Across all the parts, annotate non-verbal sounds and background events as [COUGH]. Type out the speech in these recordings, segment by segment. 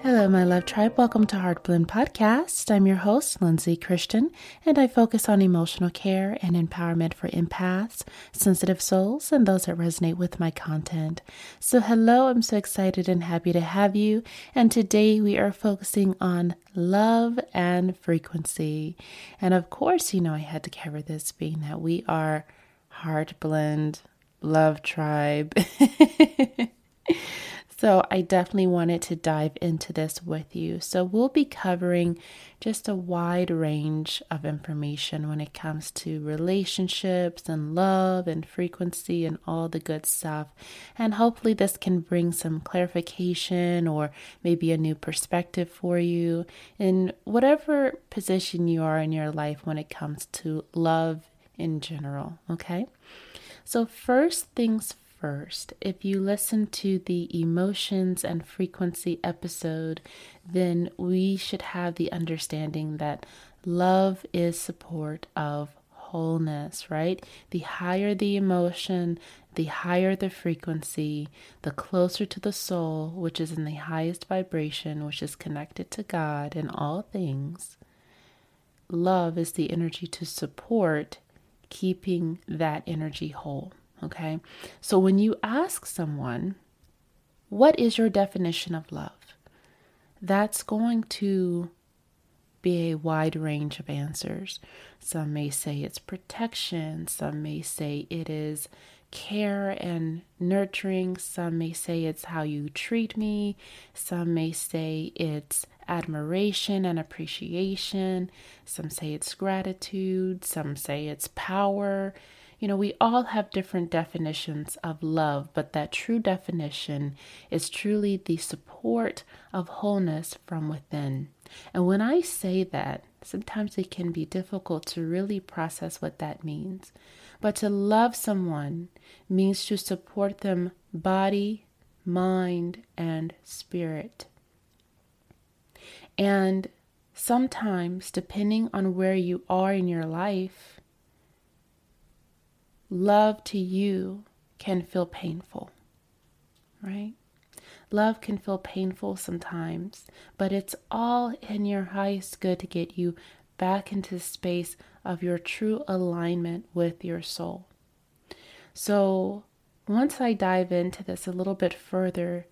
Hello, my love tribe. Welcome to Heart Blend Podcast. I'm your host, Lindsay Christian, and I focus on emotional care and empowerment for empaths, sensitive souls, and those that resonate with my content. So, hello, I'm so excited and happy to have you. And today we are focusing on love and frequency. And of course, you know, I had to cover this being that we are Heart Blend Love Tribe. [LAUGHS] So I definitely wanted to dive into this with you. So we'll be covering just a wide range of information when it comes to relationships and love and frequency and all the good stuff. And hopefully, this can bring some clarification or maybe a new perspective for you in whatever position you are in your life when it comes to love in general. Okay. So, first things first. If you listen to the emotions and frequency episode, then we should have the understanding that love is support of wholeness, right? The higher the emotion, the higher the frequency, the closer to the soul, which is in the highest vibration, which is connected to God in all things. Love is the energy to support keeping that energy whole. Okay. So when you ask someone, what is your definition of love? That's going to be a wide range of answers. Some may say it's protection, some may say it is care and nurturing, some may say it's how you treat me, some may say it's admiration and appreciation, some say it's gratitude, some say it's power. You know, we all have different definitions of love, but that true definition is truly the support of wholeness from within. And when I say that, sometimes it can be difficult to really process what that means. But to love someone means to support them body, mind, and spirit. And sometimes, depending on where you are in your life, love to you can feel painful, right? Love can feel painful sometimes, but it's all in your highest good to get you back into the space of your true alignment with your soul. So, once I dive into this a little bit further,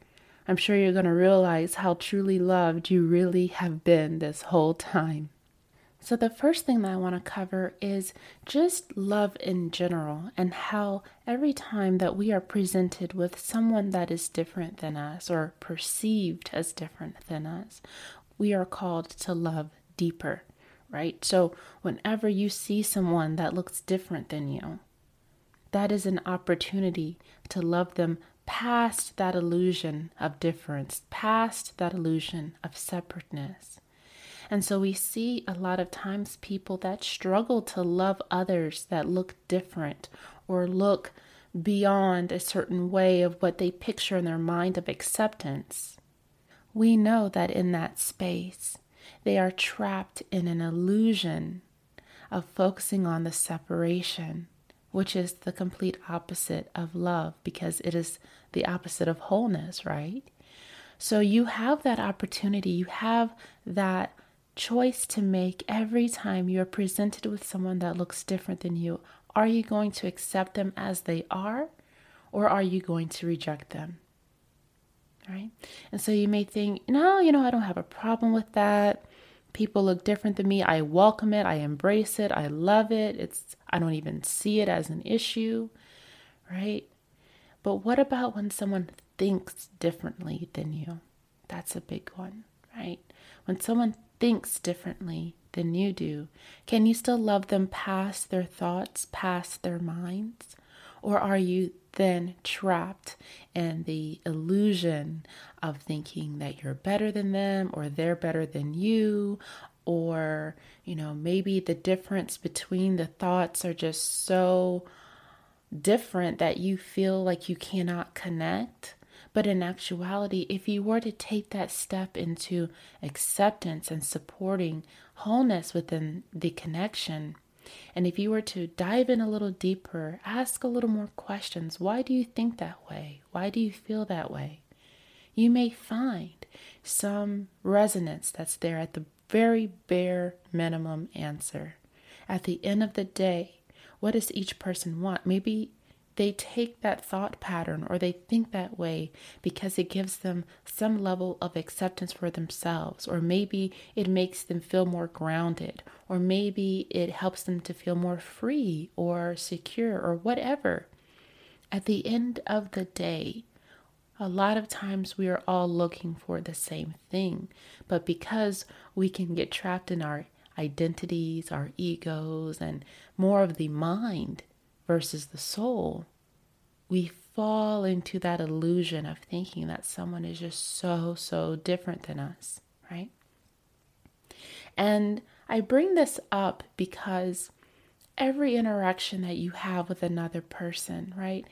I'm sure you're going to realize how truly loved you really have been this whole time. So, the first thing that I want to cover is just love in general and how every time that we are presented with someone that is different than us or perceived as different than us, we are called to love deeper, right? So, whenever you see someone that looks different than you, that is an opportunity to love them past that illusion of difference, past that illusion of separateness. And so we see a lot of times people that struggle to love others that look different or look beyond a certain way of what they picture in their mind of acceptance. We know that in that space, they are trapped in an illusion of focusing on the separation, which is the complete opposite of love because it is the opposite of wholeness, right? So you have that opportunity, you have that choice to make every time you're presented with someone that looks different than you. Are you going to accept them as they are, or are you going to reject them? Right? And so you may think, no, you know, I don't have a problem with that. People look different than me. I welcome it. I embrace it. I love it. It's I don't even see it as an issue, right? But what about when someone thinks differently than you? That's a big one, right? When someone thinks differently than you do, can you still love them past their thoughts, past their minds? Or are you then trapped in the illusion of thinking that you're better than them or they're better than you? Or you know maybe the difference between the thoughts are just so different that you feel like you cannot connect but in actuality, if you were to take that step into acceptance and supporting wholeness within the connection, and if you were to dive in a little deeper, ask a little more questions why do you think that way? Why do you feel that way? You may find some resonance that's there at the very bare minimum answer. At the end of the day, what does each person want? Maybe they take that thought pattern or they think that way because it gives them some level of acceptance for themselves, or maybe it makes them feel more grounded, or maybe it helps them to feel more free or secure or whatever. At the end of the day, a lot of times we are all looking for the same thing, but because we can get trapped in our identities, our egos, and more of the mind versus the soul, we fall into that illusion of thinking that someone is just so, so different than us, right? And I bring this up because every interaction that you have with another person, right?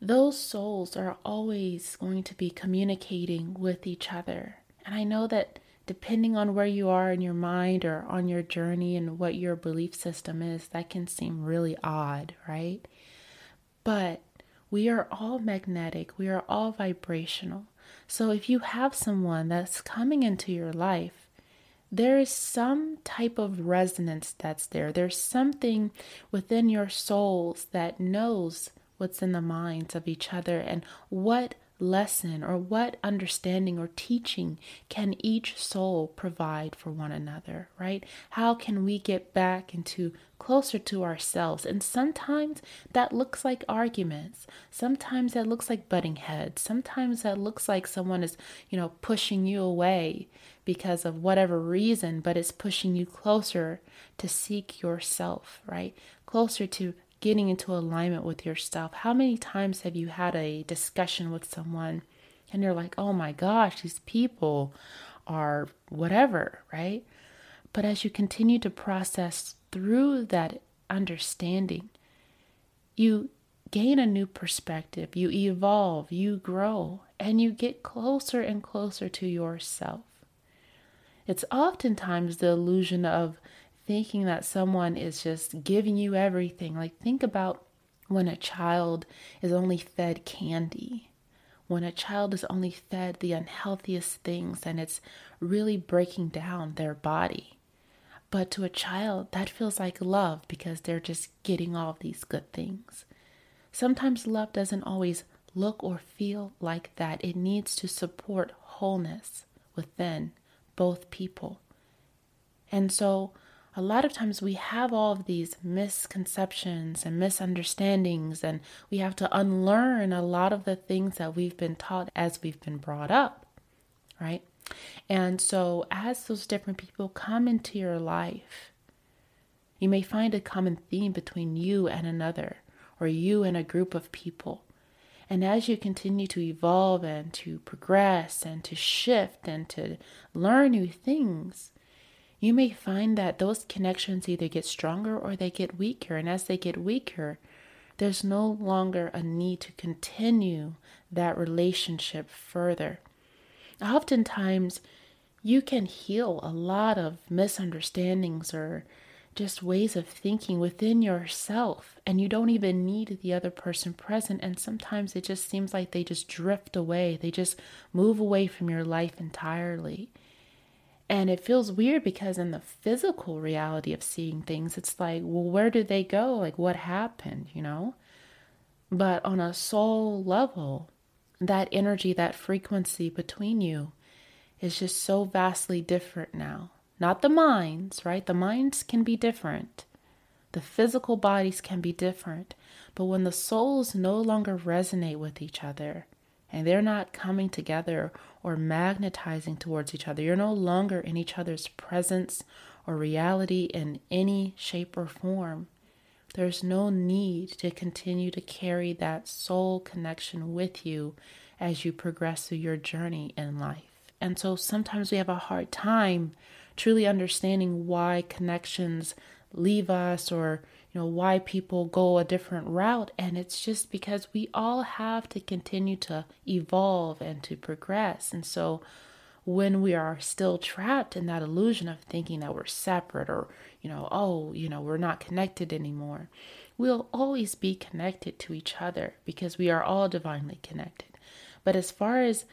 Those souls are always going to be communicating with each other. And I know that depending on where you are in your mind or on your journey and what your belief system is, that can seem really odd, right? But we are all magnetic, we are all vibrational. So if you have someone that's coming into your life, there is some type of resonance that's there. There's something within your souls that knows what's in the minds of each other and what lesson or what understanding or teaching can each soul provide for one another, right? How can we get back into closer to ourselves? And sometimes that looks like arguments. Sometimes that looks like butting heads. Sometimes that looks like someone is, you know, pushing you away because of whatever reason, but it's pushing you closer to seek yourself, right? Closer to getting into alignment with yourself. How many times have you had a discussion with someone and you're like, oh my gosh, these people are whatever, right? But as you continue to process through that understanding, you gain a new perspective, you evolve, you grow, and you get closer and closer to yourself. It's oftentimes the illusion of thinking that someone is just giving you everything. Like, think about when a child is only fed candy, when a child is only fed the unhealthiest things and it's really breaking down their body. But to a child, that feels like love because they're just getting all these good things. Sometimes love doesn't always look or feel like that. It needs to support wholeness within both people. And so, a lot of times we have all of these misconceptions and misunderstandings, and we have to unlearn a lot of the things that we've been taught as we've been brought up, right? And so, as those different people come into your life, you may find a common theme between you and another, or you and a group of people. And as you continue to evolve and to progress and to shift and to learn new things, you may find that those connections either get stronger or they get weaker. And as they get weaker, there's no longer a need to continue that relationship further. Oftentimes, you can heal a lot of misunderstandings or just ways of thinking within yourself, and you don't even need the other person present. And sometimes it just seems like they just drift away, they just move away from your life entirely. And it feels weird because in the physical reality of seeing things, it's like, well, where did they go? Like, what happened, you know? But on a soul level, that energy, that frequency between you is just so vastly different now. Not the minds, right? The minds can be different, the physical bodies can be different. But when the souls no longer resonate with each other, and they're not coming together or magnetizing towards each other. You're no longer in each other's presence or reality in any shape or form. There's no need to continue to carry that soul connection with you as you progress through your journey in life. And so sometimes we have a hard time truly understanding why connections leave us or you know why people go a different route and it's just because we all have to continue to evolve and to progress and so when we are still trapped in that illusion of thinking that we're separate or, you know, oh, you know, we're not connected anymore, we'll always be connected to each other because we are all divinely connected. But as far as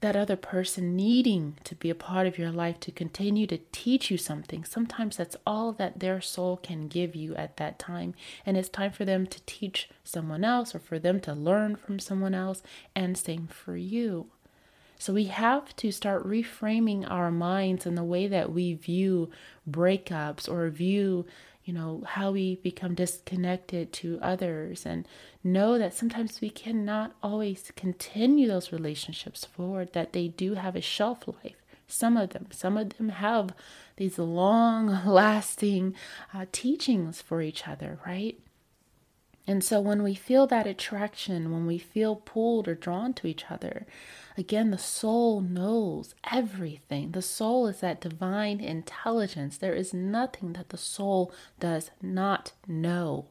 that other person needing to be a part of your life to continue to teach you something. Sometimes that's all that their soul can give you at that time. And it's time for them to teach someone else or for them to learn from someone else, and same for you. So we have to start reframing our minds in the way that we view breakups or view, you know, how we become disconnected to others and know that sometimes we cannot always continue those relationships forward, that they do have a shelf life. Some of them, some of them have these long lasting uh, teachings for each other, right? And so when we feel that attraction, when we feel pulled or drawn to each other, again, the soul knows everything. The soul is that divine intelligence. There is nothing that the soul does not know.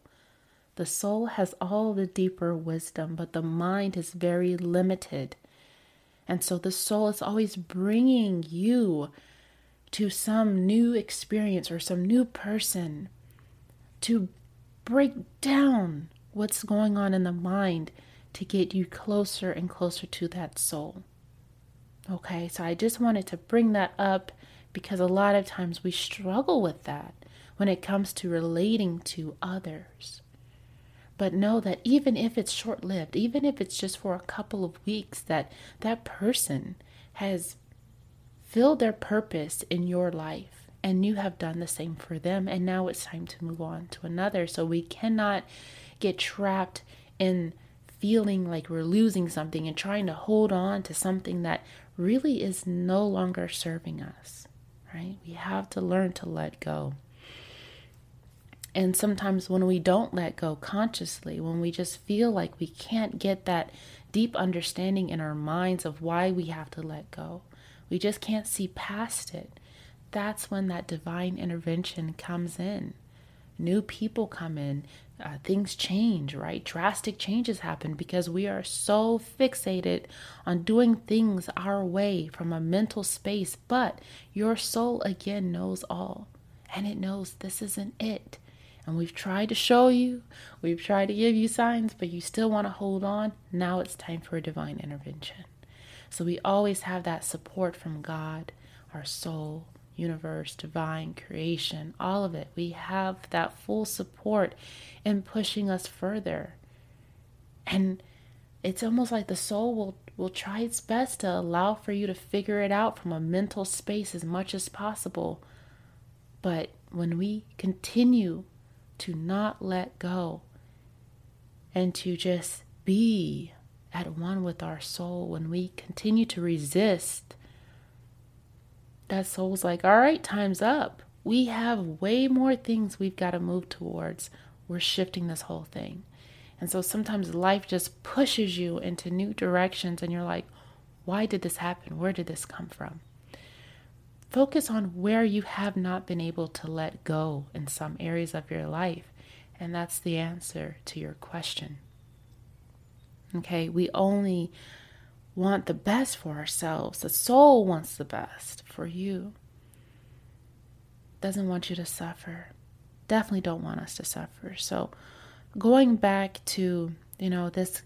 The soul has all the deeper wisdom, but the mind is very limited. And so the soul is always bringing you to some new experience or some new person to break down what's going on in the mind to get you closer and closer to that soul. Okay, so I just wanted to bring that up because a lot of times we struggle with that when it comes to relating to others. But know that even if it's short lived, even if it's just for a couple of weeks, that that person has filled their purpose in your life and you have done the same for them and now it's time to move on to another. So we cannot get trapped in feeling like we're losing something and trying to hold on to something that really is no longer serving us right? We have to learn to let go. And sometimes when we don't let go consciously when we just feel like we can't get that deep understanding in our minds of why we have to let go we just can't see past it that's when that divine intervention comes in. New people come in, uh, things change, right? Drastic changes happen because we are so fixated on doing things our way from a mental space. But your soul, again, knows all, and it knows this isn't it. And we've tried to show you, we've tried to give you signs, but you still want to hold on. Now it's time for a divine intervention. So we always have that support from God, our soul, universe, divine creation, all of it. We have that full support in pushing us further. And it's almost like the soul will, will try its best to allow for you to figure it out from a mental space as much as possible. But when we continue to not let go and to just be at one with our soul, when we continue to resist that soul's like, all right, time's up. We have way more things we've got to move towards. We're shifting this whole thing. And so sometimes life just pushes you into new directions, and you're like, why did this happen? Where did this come from? Focus on where you have not been able to let go in some areas of your life. And that's the answer to your question. Okay, we only want the best for ourselves. The soul wants the best for you. Doesn't want you to suffer. Definitely don't want us to suffer. So, going back to, you know, this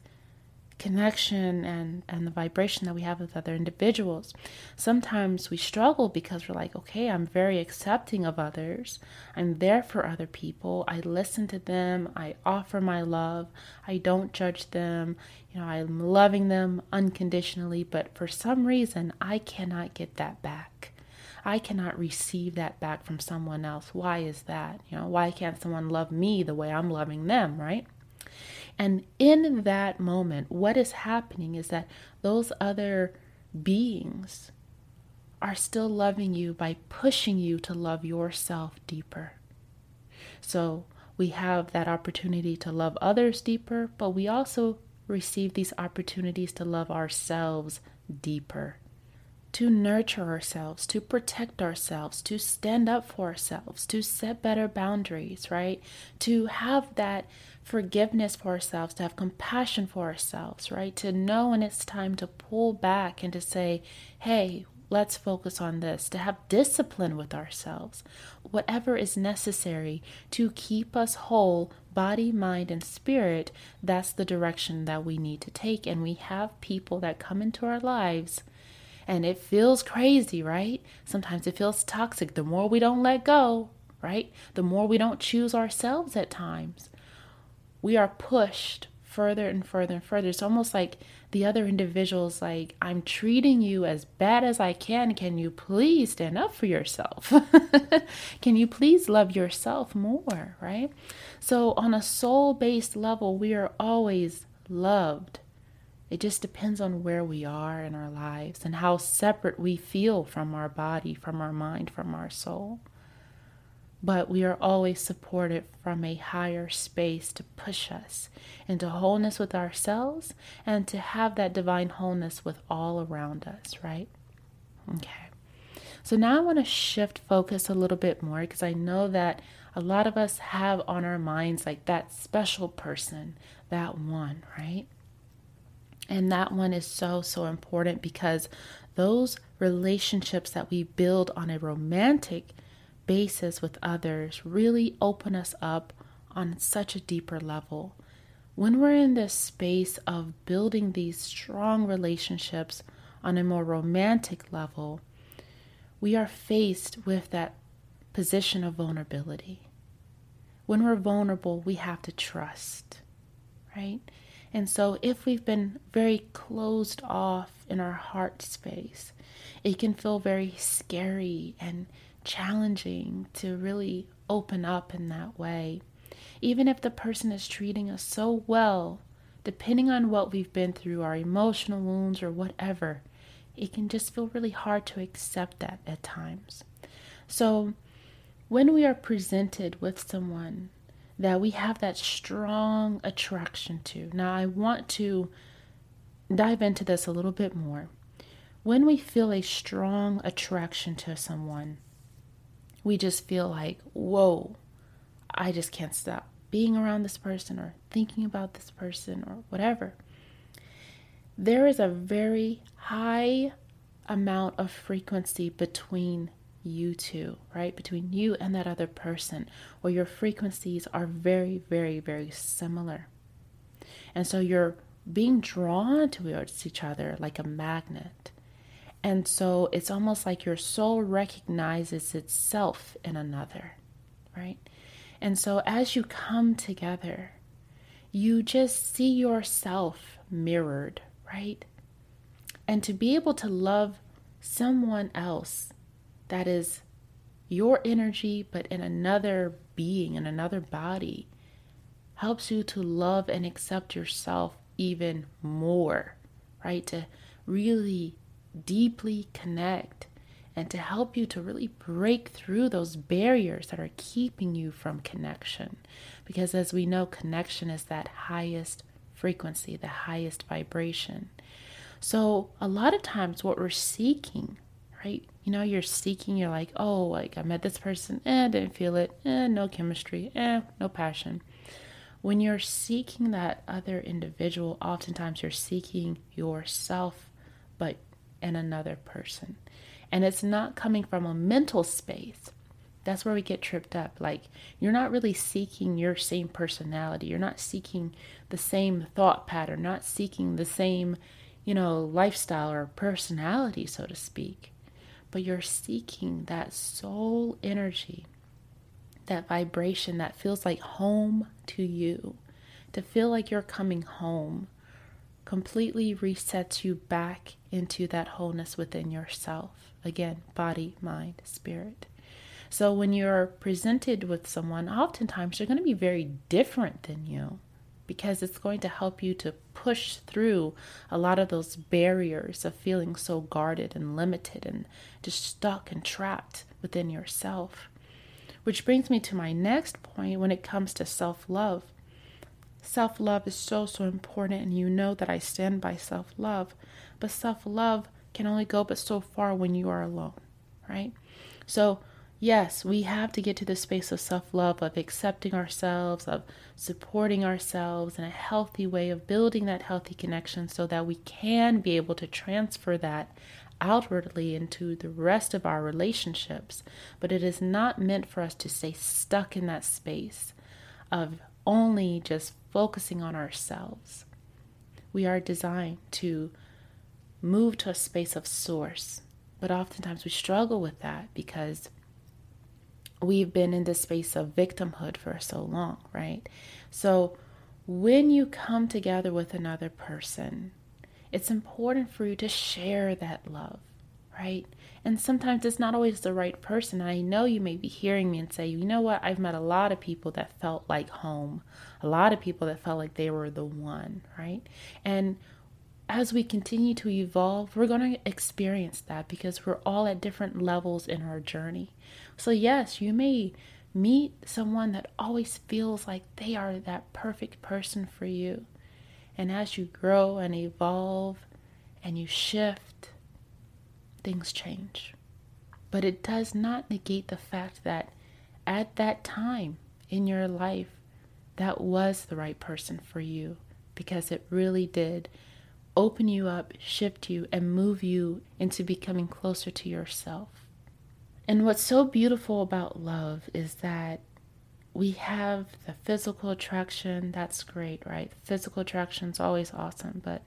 connection and and the vibration that we have with other individuals. Sometimes we struggle because we're like okay i'm very accepting of others. I'm there for other people. I listen to them. I offer my love. I don't judge them. You know i'm loving them unconditionally but for some reason i cannot get that back. I cannot receive that back from someone else. Why is that? You know, why can't someone love me the way I'm loving them, right? And in that moment, what is happening is that those other beings are still loving you by pushing you to love yourself deeper. So we have that opportunity to love others deeper, but we also receive these opportunities to love ourselves deeper, to nurture ourselves, to protect ourselves, to stand up for ourselves, to set better boundaries, right? To have that forgiveness for ourselves, to have compassion for ourselves, right? To know when it's time to pull back and to say, hey, let's focus on this, to have discipline with ourselves, whatever is necessary to keep us whole, body, mind, and spirit. That's the direction that we need to take. And we have people that come into our lives. And it feels crazy, right? Sometimes it feels toxic. The more we don't let go, right? The more we don't choose ourselves at times we are pushed further and further and further. It's almost like the other individual's like, I'm treating you as bad as I can. Can you please stand up for yourself? [LAUGHS] can you please love yourself more? Right? So, on a soul based level, we are always loved. It just depends on where we are in our lives and how separate we feel from our body, from our mind, from our soul but we are always supported from a higher space to push us into wholeness with ourselves and to have that divine wholeness with all around us, right? Okay. So now I want to shift focus a little bit more because I know that a lot of us have on our minds like that special person, that one, right? And that one is so, so important because those relationships that we build on a romantic basis with others really open us up on such a deeper level. When we're in this space of building these strong relationships on a more romantic level, we are faced with that position of vulnerability. When we're vulnerable, we have to trust, right? And so, if we've been very closed off in our heart space, it can feel very scary and challenging to really open up in that way. Even if the person is treating us so well, depending on what we've been through, our emotional wounds or whatever, it can just feel really hard to accept that at times. So, when we are presented with someone that we have that strong attraction to, now I want to dive into this a little bit more. When we feel a strong attraction to someone, we just feel like, whoa, I just can't stop being around this person or thinking about this person or whatever. There is a very high amount of frequency between you two, right? Between you and that other person, where your frequencies are very, very, very similar. And so you're being drawn towards each other like a magnet. And so it's almost like your soul recognizes itself in another, right? And so as you come together, you just see yourself mirrored, right? And to be able to love someone else that is your energy, but in another being, in another body, helps you to love and accept yourself even more, right? To really deeply connect and to help you to really break through those barriers that are keeping you from connection. Because as we know, connection is that highest frequency, the highest vibration. So, a lot of times, what we're seeking, right? You know, you're seeking, you're like, oh, like I met this person, eh, didn't feel it, eh, no chemistry, eh, no passion. When you're seeking that other individual, oftentimes you're seeking yourself, but in another person. And it's not coming from a mental space. That's where we get tripped up. Like, you're not really seeking your same personality. You're not seeking the same thought pattern, not seeking the same, you know, lifestyle or personality, so to speak. But you're seeking that soul energy, that vibration that feels like home to you, to feel like you're coming home completely resets you back into that wholeness within yourself. Again, body, mind, spirit. So when you're presented with someone, oftentimes they're going to be very different than you because it's going to help you to push through a lot of those barriers of feeling so guarded and limited and just stuck and trapped within yourself. Which brings me to my next point when it comes to self love. Self love is so, so important, and you know that I stand by self love. But self love can only go but so far when you are alone, right? So, yes, we have to get to the space of self love, of accepting ourselves, of supporting ourselves in a healthy way, of building that healthy connection so that we can be able to transfer that outwardly into the rest of our relationships. But it is not meant for us to stay stuck in that space of only just focusing on ourselves. We are designed to move to a space of source, but oftentimes we struggle with that because we've been in this space of victimhood for so long, right? So when you come together with another person, it's important for you to share that love, right? And sometimes it's not always the right person. I know you may be hearing me and say, you know what? I've met a lot of people that felt like home, a lot of people that felt like they were the one, right? And as we continue to evolve, we're going to experience that because we're all at different levels in our journey. So, yes, you may meet someone that always feels like they are that perfect person for you. And as you grow and evolve and you shift, things change. But it does not negate the fact that at that time in your life, that was the right person for you because it really did open you up, shift you, and move you into becoming closer to yourself. And what's so beautiful about love is that we have the physical attraction, that's great, right? Physical attraction is always awesome, but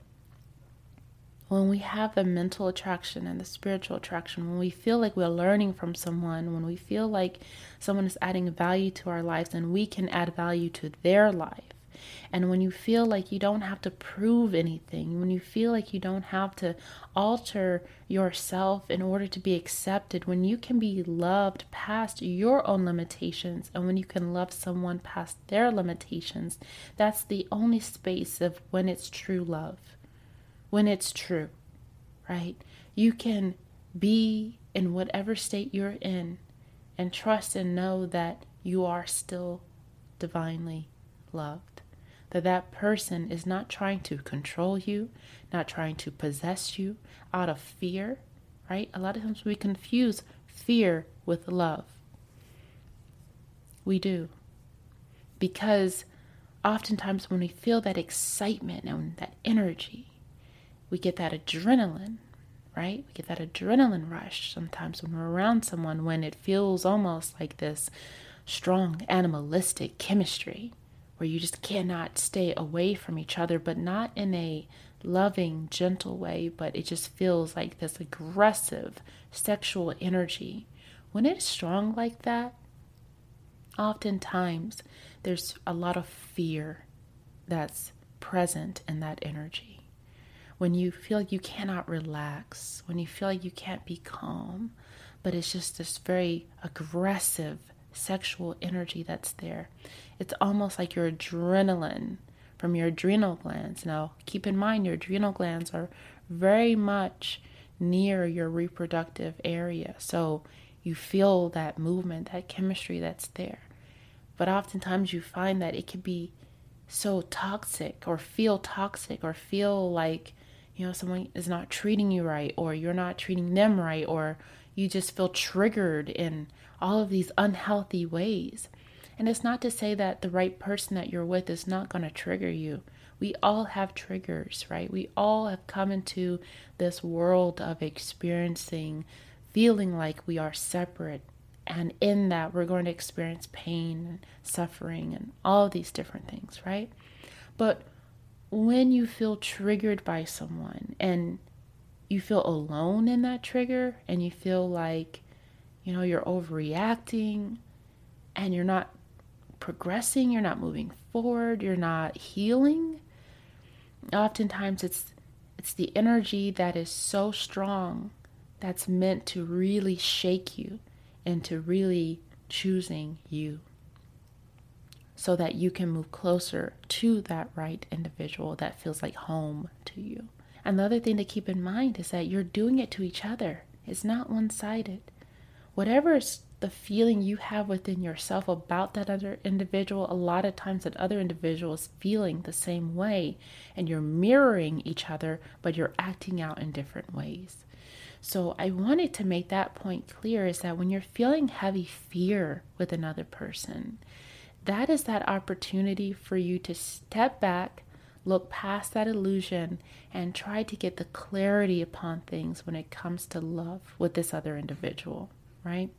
when we have the mental attraction and the spiritual attraction, when we feel like we're learning from someone, when we feel like someone is adding value to our lives and we can add value to their life, and when you feel like you don't have to prove anything, when you feel like you don't have to alter yourself in order to be accepted, when you can be loved past your own limitations, and when you can love someone past their limitations, that's the only space of when it's true love when it's true, right? You can be in whatever state you're in and trust and know that you are still divinely loved. That that person is not trying to control you, not trying to possess you out of fear, right? A lot of times we confuse fear with love. We do. Because oftentimes when we feel that excitement and that energy, we get that adrenaline, right? We get that adrenaline rush sometimes when we're around someone when it feels almost like this strong animalistic chemistry where you just cannot stay away from each other, but not in a loving, gentle way, but it just feels like this aggressive sexual energy. When it's strong like that, oftentimes there's a lot of fear that's present in that energy when you feel you cannot relax, when you feel like you can't be calm, but it's just this very aggressive sexual energy that's there. It's almost like your adrenaline from your adrenal glands. Now, keep in mind, your adrenal glands are very much near your reproductive area. So you feel that movement, that chemistry that's there. But oftentimes you find that it can be so toxic or feel toxic or feel like you know someone is not treating you right or you're not treating them right or you just feel triggered in all of these unhealthy ways and it's not to say that the right person that you're with is not going to trigger you. We all have triggers right? We all have come into this world of experiencing feeling like we are separate. And in that we're going to experience pain and suffering and all these different things right? But when you feel triggered by someone and you feel alone in that trigger and you feel like, you know, you're overreacting and you're not progressing, you're not moving forward, you're not healing, oftentimes it's it's the energy that is so strong that's meant to really shake you into really choosing you so that you can move closer to that right individual that feels like home to you. And the other thing to keep in mind is that you're doing it to each other, it's not one sided. Whatever is the feeling you have within yourself about that other individual, a lot of times that other individual is feeling the same way, and you're mirroring each other, but you're acting out in different ways. So I wanted to make that point clear is that when you're feeling heavy fear with another person, that is that opportunity for you to step back, look past that illusion, and try to get the clarity upon things when it comes to love with this other individual, right?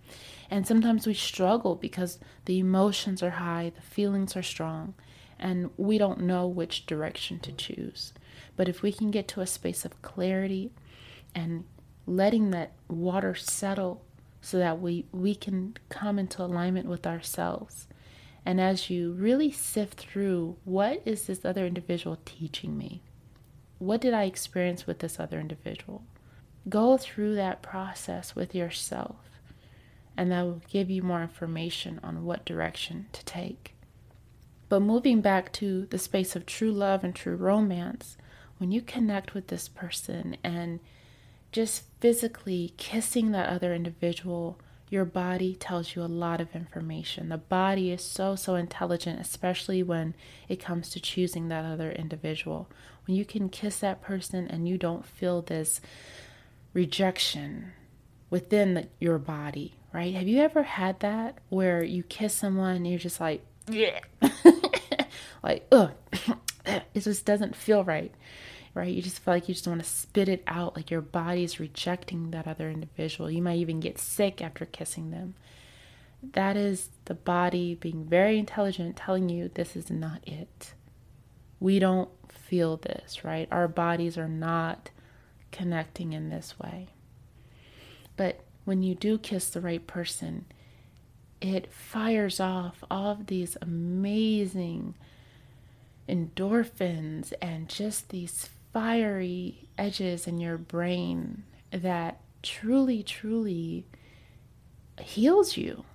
And sometimes we struggle because the emotions are high, the feelings are strong, and we don't know which direction to choose. But if we can get to a space of clarity and letting that water settle so that we, we can come into alignment with ourselves and as you really sift through what is this other individual teaching me? What did I experience with this other individual? Go through that process with yourself, and that will give you more information on what direction to take. But moving back to the space of true love and true romance, when you connect with this person and just physically kissing that other individual your body tells you a lot of information. The body is so, so intelligent, especially when it comes to choosing that other individual. When you can kiss that person and you don't feel this rejection within the, your body, right? Have you ever had that where you kiss someone and you're just like, yeah, [LAUGHS] like, ugh, [LAUGHS] it just doesn't feel right right? You just feel like you just want to spit it out, like your body is rejecting that other individual. You might even get sick after kissing them. That is the body being very intelligent, telling you this is not it. We don't feel this, right? Our bodies are not connecting in this way. But when you do kiss the right person, it fires off all of these amazing endorphins and just these fiery edges in your brain that truly, truly heals you.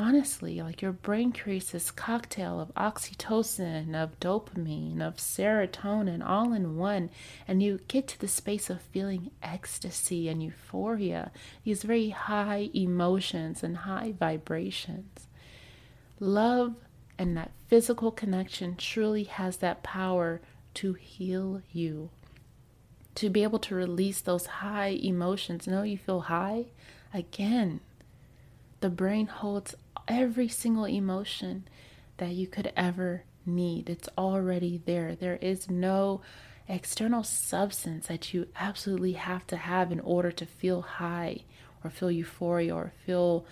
Honestly, like your brain creates this cocktail of oxytocin, of dopamine, of serotonin all in one, and you get to the space of feeling ecstasy and euphoria, these very high emotions and high vibrations. Love and that physical connection truly has that power to heal you to be able to release those high emotions. Know you feel high? Again, the brain holds every single emotion that you could ever need. It's already there. There is no external substance that you absolutely have to have in order to feel high or feel euphoria or feel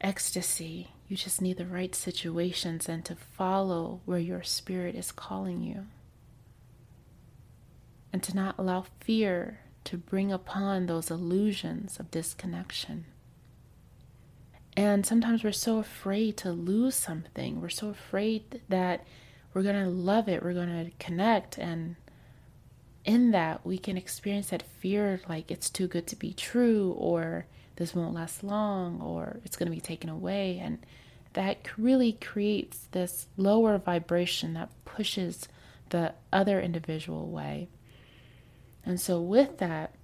ecstasy. You just need the right situations and to follow where your spirit is calling you and to not allow fear to bring upon those illusions of disconnection. And sometimes we're so afraid to lose something. We're so afraid that we're going to love it, we're going to connect. And in that, we can experience that fear like it's too good to be true, or this won't last long, or it's going to be taken away. And that really creates this lower vibration that pushes the other individual away. And so, with that,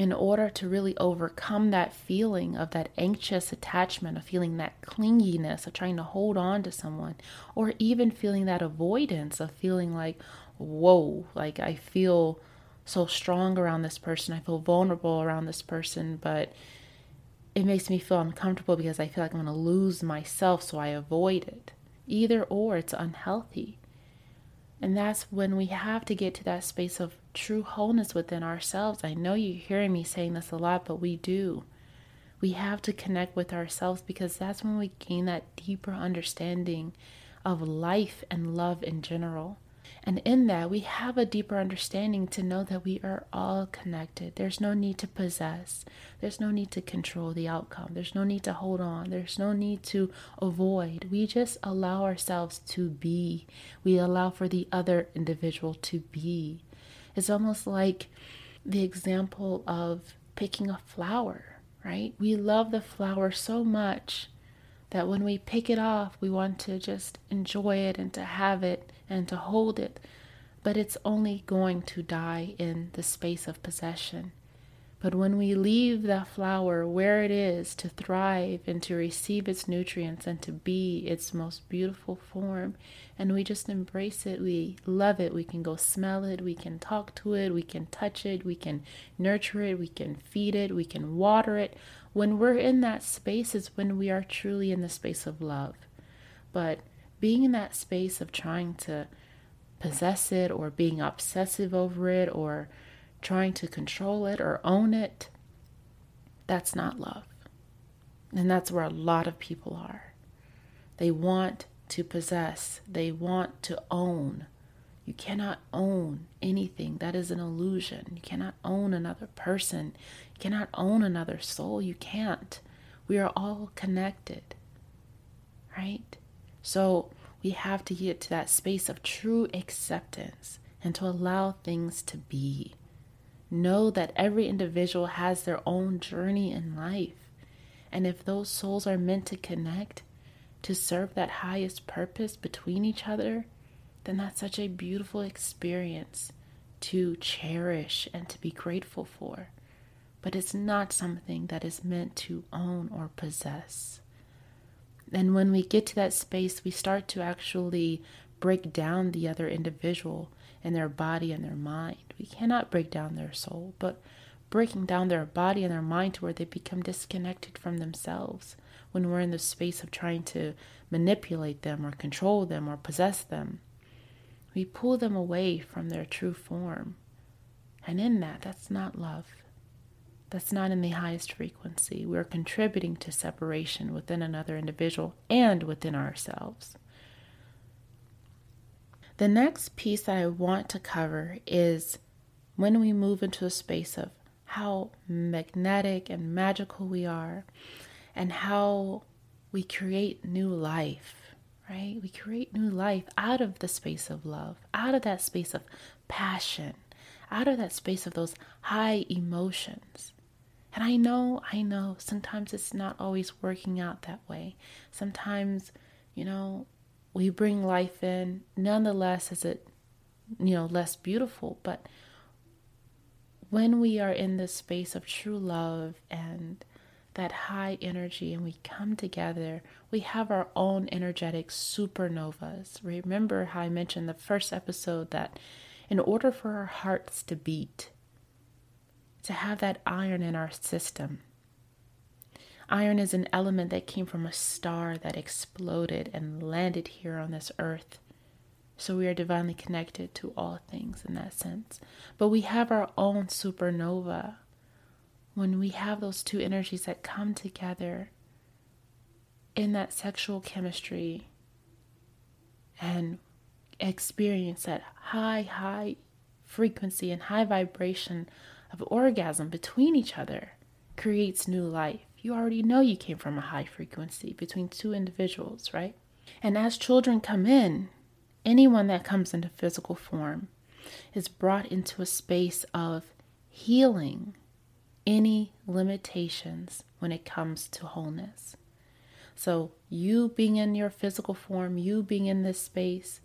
in order to really overcome that feeling of that anxious attachment, of feeling that clinginess, of trying to hold on to someone, or even feeling that avoidance of feeling like, whoa, like I feel so strong around this person, I feel vulnerable around this person, but it makes me feel uncomfortable because I feel like I'm going to lose myself, so I avoid it. Either or, it's unhealthy. And that's when we have to get to that space of true wholeness within ourselves. I know you're hearing me saying this a lot, but we do. We have to connect with ourselves because that's when we gain that deeper understanding of life and love in general. And in that, we have a deeper understanding to know that we are all connected. There's no need to possess, there's no need to control the outcome, there's no need to hold on, there's no need to avoid. We just allow ourselves to be, we allow for the other individual to be. It's almost like the example of picking a flower, right? We love the flower so much that when we pick it off, we want to just enjoy it and to have it and to hold it, but it's only going to die in the space of possession. But when we leave that flower where it is to thrive and to receive its nutrients and to be its most beautiful form, and we just embrace it, we love it, we can go smell it, we can talk to it, we can touch it, we can nurture it, we can feed it, we can water it. When we're in that space is when we are truly in the space of love. But being in that space of trying to possess it or being obsessive over it or trying to control it or own it, that's not love. And that's where a lot of people are. They want to possess, they want to own. You cannot own anything. That is an illusion. You cannot own another person. You cannot own another soul. You can't. We are all connected, right? So we have to get to that space of true acceptance and to allow things to be. Know that every individual has their own journey in life. And if those souls are meant to connect, to serve that highest purpose between each other, then that's such a beautiful experience to cherish and to be grateful for. But it's not something that is meant to own or possess. And when we get to that space, we start to actually break down the other individual and their body and their mind. We cannot break down their soul, but breaking down their body and their mind to where they become disconnected from themselves when we're in the space of trying to manipulate them or control them or possess them. We pull them away from their true form. And in that, that's not love. That's not in the highest frequency. We're contributing to separation within another individual and within ourselves. The next piece that I want to cover is when we move into a space of how magnetic and magical we are and how we create new life, right? We create new life out of the space of love, out of that space of passion, out of that space of those high emotions. And I know, I know, sometimes it's not always working out that way. Sometimes, you know, we bring life in. Nonetheless, is it, you know, less beautiful. But when we are in this space of true love and that high energy and we come together, we have our own energetic supernovas. Remember how I mentioned the first episode that in order for our hearts to beat, to have that iron in our system, Iron is an element that came from a star that exploded and landed here on this earth. So we are divinely connected to all things in that sense. But we have our own supernova. When we have those two energies that come together in that sexual chemistry and experience that high, high frequency and high vibration of orgasm between each other creates new life you already know you came from a high frequency between two individuals, right? And as children come in, anyone that comes into physical form is brought into a space of healing any limitations when it comes to wholeness. So, you being in your physical form, you being in this space,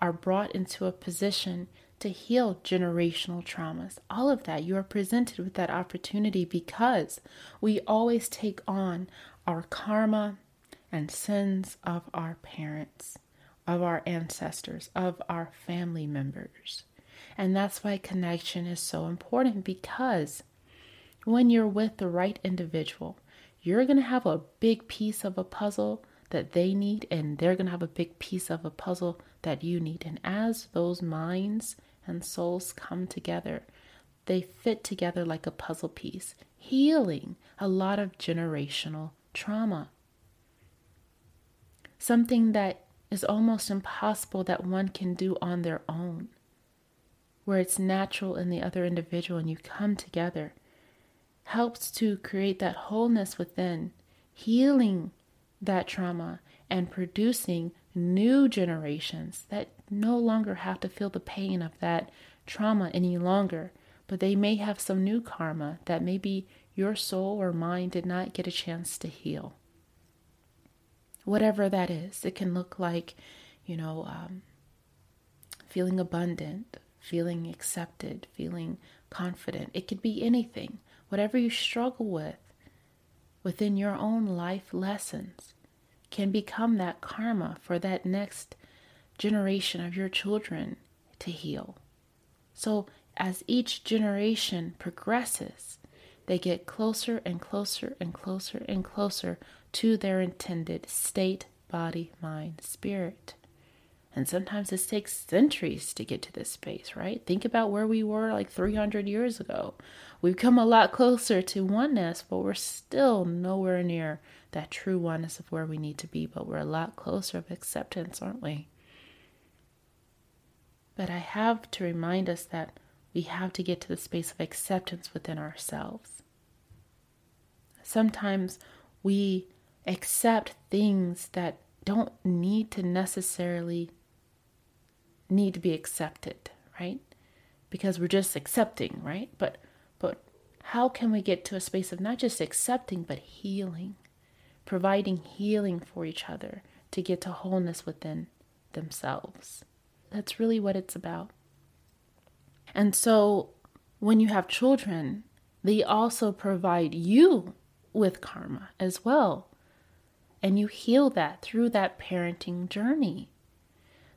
are brought into a position to heal generational traumas. All of that, you are presented with that opportunity because we always take on our karma and sins of our parents, of our ancestors, of our family members. And that's why connection is so important because when you're with the right individual, you're going to have a big piece of a puzzle that they need, and they're going to have a big piece of a puzzle that you need. And as those minds and souls come together. They fit together like a puzzle piece, healing a lot of generational trauma. Something that is almost impossible that one can do on their own, where it's natural in the other individual and you come together, helps to create that wholeness within, healing that trauma and producing new generations that no longer have to feel the pain of that trauma any longer, but they may have some new karma that maybe your soul or mind did not get a chance to heal. Whatever that is, it can look like, you know, um, feeling abundant, feeling accepted, feeling confident. It could be anything. whatever you struggle with within your own life lessons can become that karma for that next generation of your children to heal. So, as each generation progresses, they get closer and closer and closer and closer to their intended state, body, mind, spirit. And sometimes this takes centuries to get to this space, right? Think about where we were like 300 years ago. We've come a lot closer to oneness, but we're still nowhere near that true oneness of where we need to be. But we're a lot closer of acceptance, aren't we? But I have to remind us that we have to get to the space of acceptance within ourselves. Sometimes we accept things that don't need to necessarily need to be accepted, right? Because we're just accepting, right? But but how can we get to a space of not just accepting but healing, providing healing for each other to get to wholeness within themselves? That's really what it's about. And so when you have children, they also provide you with karma as well. And you heal that through that parenting journey.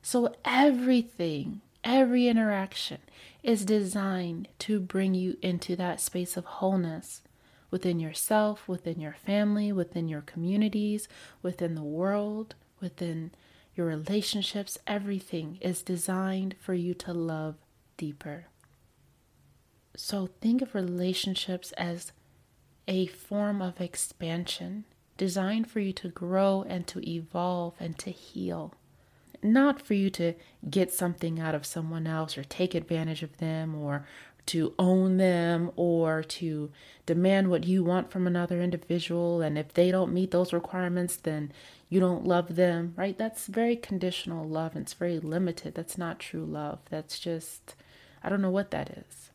So everything, every interaction is designed to bring you into that space of wholeness within yourself, within your family, within your communities, within the world, within your relationships. Everything is designed for you to love deeper. So think of relationships as a form of expansion designed for you to grow and to evolve and to heal not for you to get something out of someone else or take advantage of them or to own them or to demand what you want from another individual. And if they don't meet those requirements, then you don't love them, right? That's very conditional love and it's very limited. That's not true love. That's just, I don't know what that is.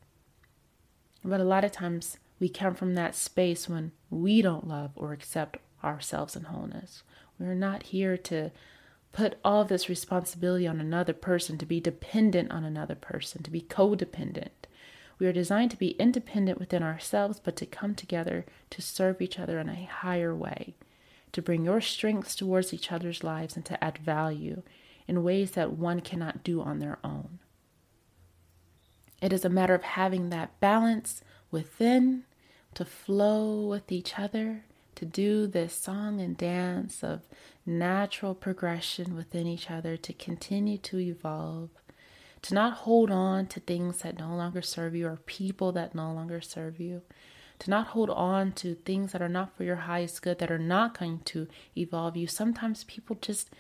But a lot of times we come from that space when we don't love or accept ourselves in wholeness. We're not here to put all this responsibility on another person, to be dependent on another person, to be codependent. We are designed to be independent within ourselves, but to come together to serve each other in a higher way, to bring your strengths towards each other's lives and to add value in ways that one cannot do on their own. It is a matter of having that balance within to flow with each other to do this song and dance of natural progression within each other, to continue to evolve, to not hold on to things that no longer serve you or people that no longer serve you, to not hold on to things that are not for your highest good, that are not going to evolve you. Sometimes people just,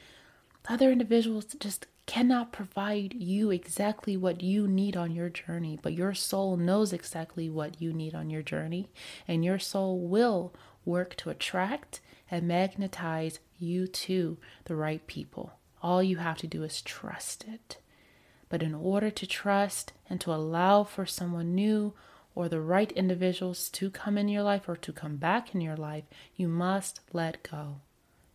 other individuals just cannot provide you exactly what you need on your journey, but your soul knows exactly what you need on your journey, and your soul will work to attract and magnetize you to the right people. All you have to do is trust it. But in order to trust and to allow for someone new or the right individuals to come in your life or to come back in your life, you must let go.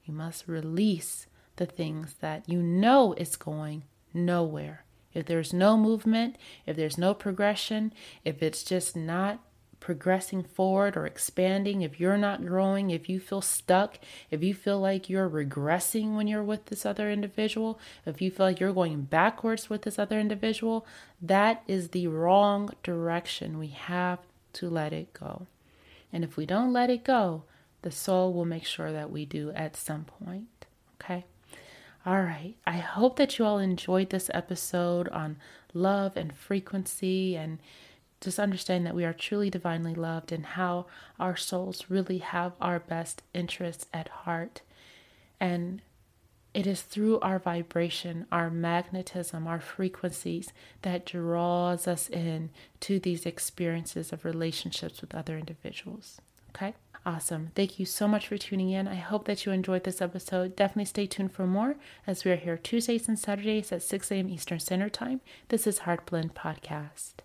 You must release the things that you know is going nowhere. If there's no movement, if there's no progression, if it's just not progressing forward or expanding, if you're not growing, if you feel stuck, if you feel like you're regressing when you're with this other individual, if you feel like you're going backwards with this other individual, that is the wrong direction. We have to let it go. And if we don't let it go, the soul will make sure that we do at some point. Okay? All right. I hope that you all enjoyed this episode on love and frequency and just understand that we are truly divinely loved and how our souls really have our best interests at heart. And it is through our vibration, our magnetism, our frequencies that draws us in to these experiences of relationships with other individuals. Okay? Awesome. Thank you so much for tuning in. I hope that you enjoyed this episode. Definitely stay tuned for more as we are here Tuesdays and Saturdays at 6 a.m. Eastern Standard Time. This is Heart Blend Podcast.